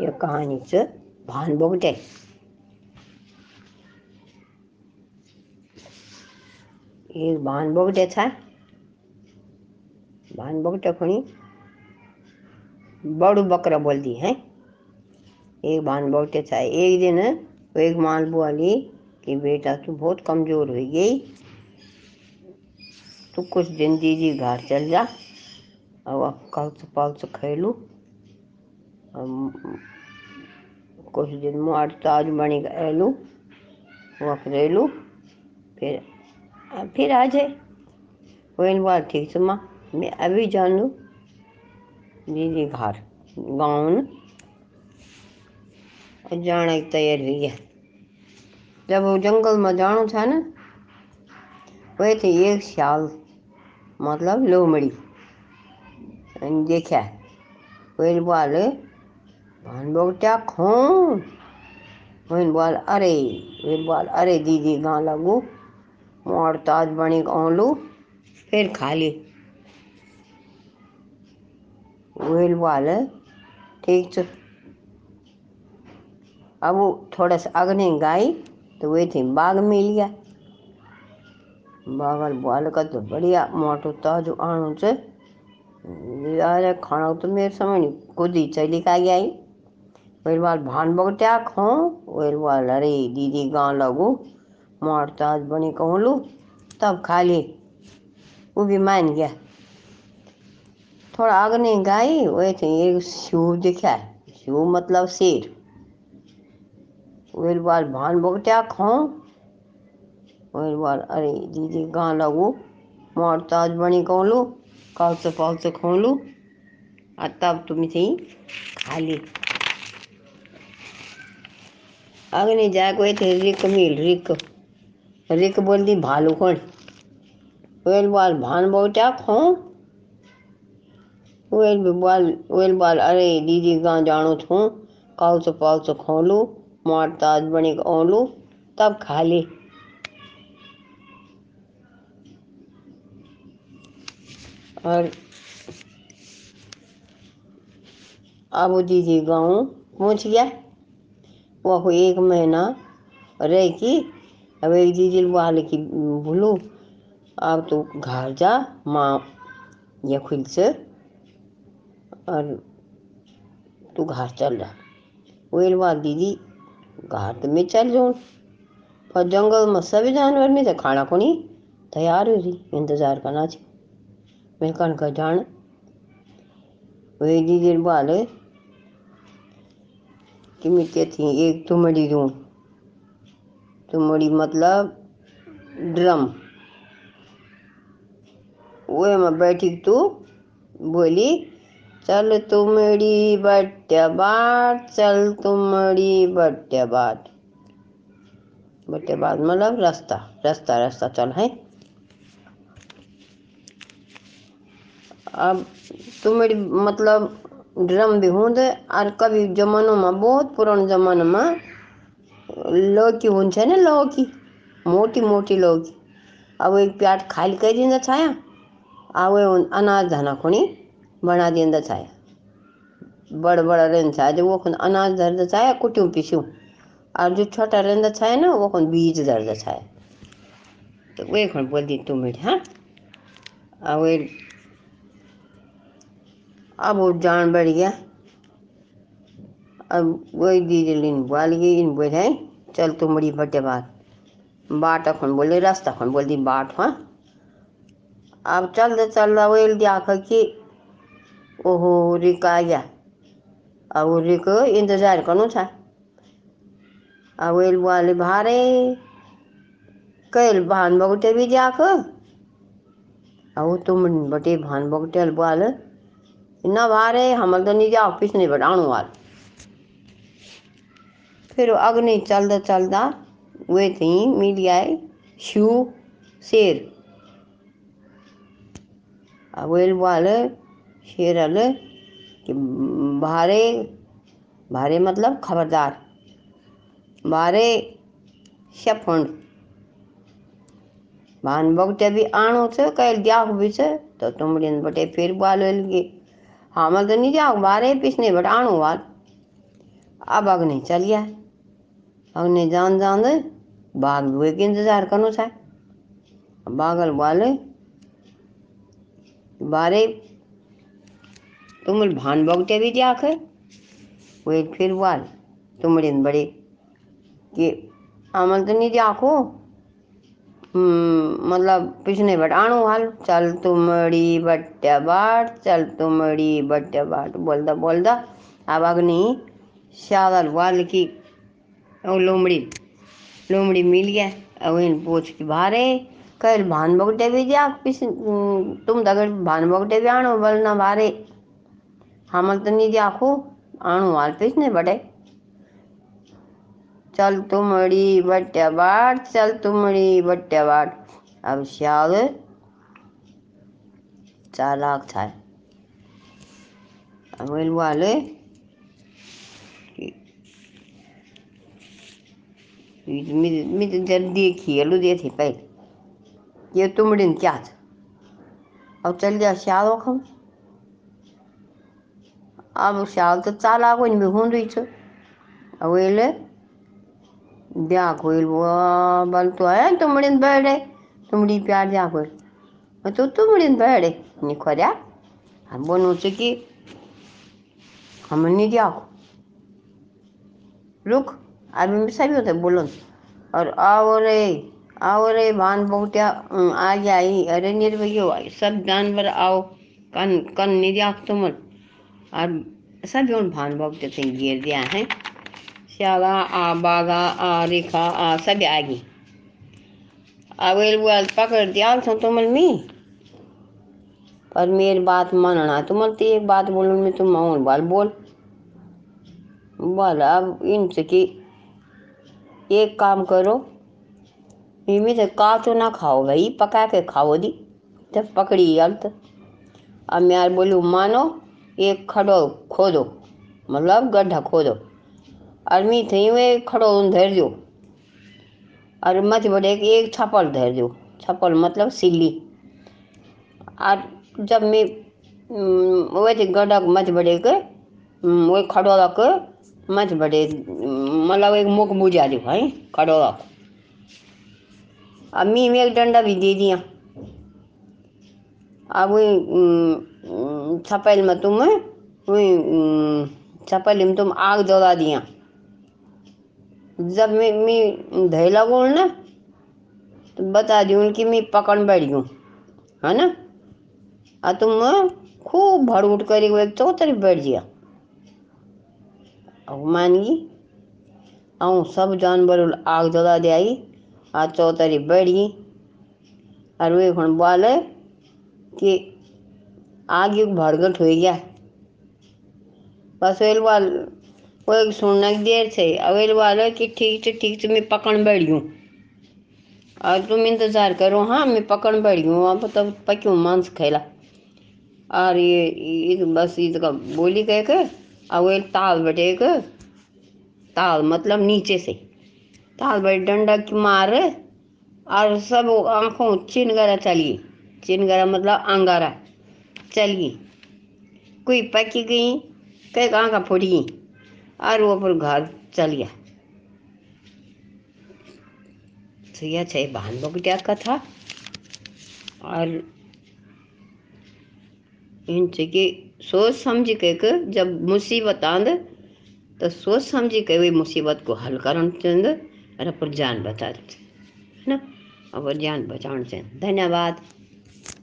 या कहाणीचं भान बोगटे एक भान बोगट्याचा भान बोगट्या कोणी बड़ू बकरा बोलती है। एक भान बोगट्याचा एक दिन एक माल बोली कि बेटा तू बहुत कमज़ोर हो गई। तू कुछ दिन दीदी घर चल जा। और कल पल्स खेलू। कुछ दिन मुआर ताज बनी एलू वक्त रेलू फिर फिर आ जाए। वही बात ठीक से माँ, मैं अभी जान लूँ, दीदी घर, गाँव जाने की तैयारी है। जब वो जंगल में जाना था ना वही थे एक साल मतलब लोमड़ी देखा वही बाल भान बोगट्या खो वही बाल, अरे, वही बाल, अरे दीदी गाँ लगू, मोड़ ताज बनी लू फिर खाली। वही बाल, ठीक से अब वो थोड़ा सा अग्नि गाई तो वही थी, बाग मिल गया। बागल बाल का तो बढ़िया, मोटो ताज आणु से खाना तो मेरे समझ नहीं खुद ही चली का गई वही बाल भान बगट्या खो वही बाल अरे, दीदी गाँव लगू मोट ताज बनी कहूँ तब खा ली वो भी मान गया। थोड़ा अग्नि गाई वही थे एक शिव दिखा शिव मतलब शेर। वही बाल भान बगट्या खो वही बाल अरे, दीदी गाँ लगू मोट ताज बनी कल से पल से खो लू तब तुम थी खा ली अग्नि जाए कोई थे रिक मिल, रिक। रिक बोल दी भालू कौन? वेल बाल भान बोटा खो वेल बाल वेल बाल, अरे दीदी गाँ जानो थू कल से पल से खो लू मोट ताज बनी लू तब खा ली और अब दीदी गाँव पहुँच गया? वो एक महीना रह की, अब एक दीदी वाल की, बोलो अब तो घर जा, माँ ये खुद से, और तू घर चल जा। वही बात दीदी घर तो मैं चल जाऊँ, पर जंगल में सभी जानवर में तो खाना को नहीं तैयार हो रही, इंतज़ार करना चाहिए। मैं कन का जान। वही दीदी बाल कि मिट्टी थी? एक तुमड़ी दूँ तुमड़ी मतलब ड्रम। वो में बैठी तू बोली, चल तुमड़ी बट्या बाट चल तुमड़ी बट्या बाट बट्या बाट मतलब रास्ता रास्ता रास्ता, चल, है? अब तुमड़ी मतलब ड्रम भी हूँ और कभी जमानों में, बहुत पुराने जमाने में लौकी हुन्छ नि, लौकी, मोटी मोटी लौकी। अब एक प्याट खाली कर दिँदा छाया अब अनाज धना खुणी बना दिँदा छाया। बड़ बड़ा छाया जो वो खुन अनाज धरदा छाया, कुट्यूं पिस्यूं। और जो छोटा रहता छाया ना वो खुन बीज धरदा छाया। तो वे खुन बोल दी तुम हाँ अब अब वो जान बढ़ गया। अब वही दीदी लिन बोल गई इन बोले चल तुम बड़ी बटे बात। बाट खन बोले, रास्ता खन बोल दी बाट हाँ। अब चल दे, चल रहा वही दिया कि, ओहो, रिक आ गया। अब वो रिक इंतज़ार करूँ था। अब वही वाले भारे, कैल भान बगटे भी जाक अब तुम बटे भान बगटे बोल न भारे हम तो नहीं जाओ पिछने बढ़ाणु वाल फिर अग्नि चलदा चलदा, वे थी मिल आए शिव शेर। वेल वाल, शेर अल भारे भारे मतलब खबरदार। भारे, शफुंड। भान बगटे भी आणो छ कैल दिया भी छ तो तुमड़ियन बटे फिर बाल गे। हम तो पिछने बट आणो वाल अब अग्नि चल गया। अग्नि जान जान बाघ हुए के इंतज़ार करो था बागल वाले बारे तुम भान बगटे भी जाके वे फिर वाल तुमड़े बड़े, कि अमल तो नहीं जाको मतलब पिछने बट आणु हाल। चल तुमड़ी बट्या बाट, चल तुमड़ी बट्या बाट। बोलदा बोलदा, अब अग्नि श्यावल वाल की लोमड़ी लोमड़ी मिल गया। अब इन पूछ के, भारे, कल भान बगटे भी जा, पिछ तुम दगड़ भान बगटे भी आणो, बोलना, भारे। हमल तो नहीं जाखो, आणु हाल पिछने बटे। चल तुमड़ी बट्या बाट चल तुमड़ी बट्या बाट अब श्याव चालाक था अवेल वाले मी तो जब देखी हेलो दे थे पहले ये तुमड़िन क्या था अब चल गया श्याव खम अब श्याव तो चालाक हो भी हूँ अवेले द्याखोईल बल तो है तुमड़ीन बैठे। तुमड़ी प्यार द्याखोईल तो तुमड़ीन बैठे। नि खोऱ्या बोनो से कि हम नहीं द्याखो रुक अभी मैं सभी होते बोलो। और आओ रे आओ रे, भान बहुटिया आ जाई अरे निर्भयो, सब जानवर आओ। कन कन नहीं द्याख तुम और सभी भान बहुटे थे गिर दिया है। आ रेखा आ सब आ गई अवेल बुआल पकड़ दिया तो तुमल मी पर मेरी बात मानना तो एक बात बोलो मैं तुम माउन बाल बोल बोल अब इनसे कि एक काम करो इनमें से का तो ना खाओ भाई पका के खाओ दी जब पकड़ी अलत अब मैं यार बोलूँ मानो एक खड़ो खोदो मतलब गड्ढा खोदो खड़ो धर दो और मत बड़े एक छप्पल धर दो छप्पल मतलब सिल्ली। और जब मैं वे थे गड्ढा मत बड़े के वो खड़ो रख मत बड़े मतलब एक मुख बुझा दो है खड़ो रख अब मी में एक डंडा भी दे दिया। अब वही छपेल में तुम, वही छपेल में तुम आग जला दिया। जब मैं मैं धैला गोल ना तो बता दी उनकी मैं पकड़ बैठ गूँ है ना? आ तुम खूब भर उठ कर एक चौतरी बैठ गया अब मान गई आऊँ सब जानवर आग जला दे आई, आ चौतरी बैठ गई और वे खन बोले कि आगे भरगट हो गया। बस वेल वाल एक सुनने की देर से। अवेल वाले कि ठीक से ठीक से मैं पकड़ बैठ गयूँ। और तुम इंतज़ार करो हाँ मैं पकड़ बैठ गयूँ। अब तब पक्यों मांस खेला और ये, बस इसका बोली कह के एक ताल बैठे एक ताल मतलब नीचे से। ताल बैठ डंडा की मार और सब आँखों चिन गरा चलिए। चिन गरा मतलब अंगारा। चलिए। कोई पकी गई कई आंखा फूट गई और वो फिर घर चल गया। तो यह है बहन बगटिया का था और इनसे कि सोच समझ के जब मुसीबत आंद तो सोच समझ के वही मुसीबत को हल करन चंद, और पर जान बचा है ना? और जान बचाने से धन्यवाद।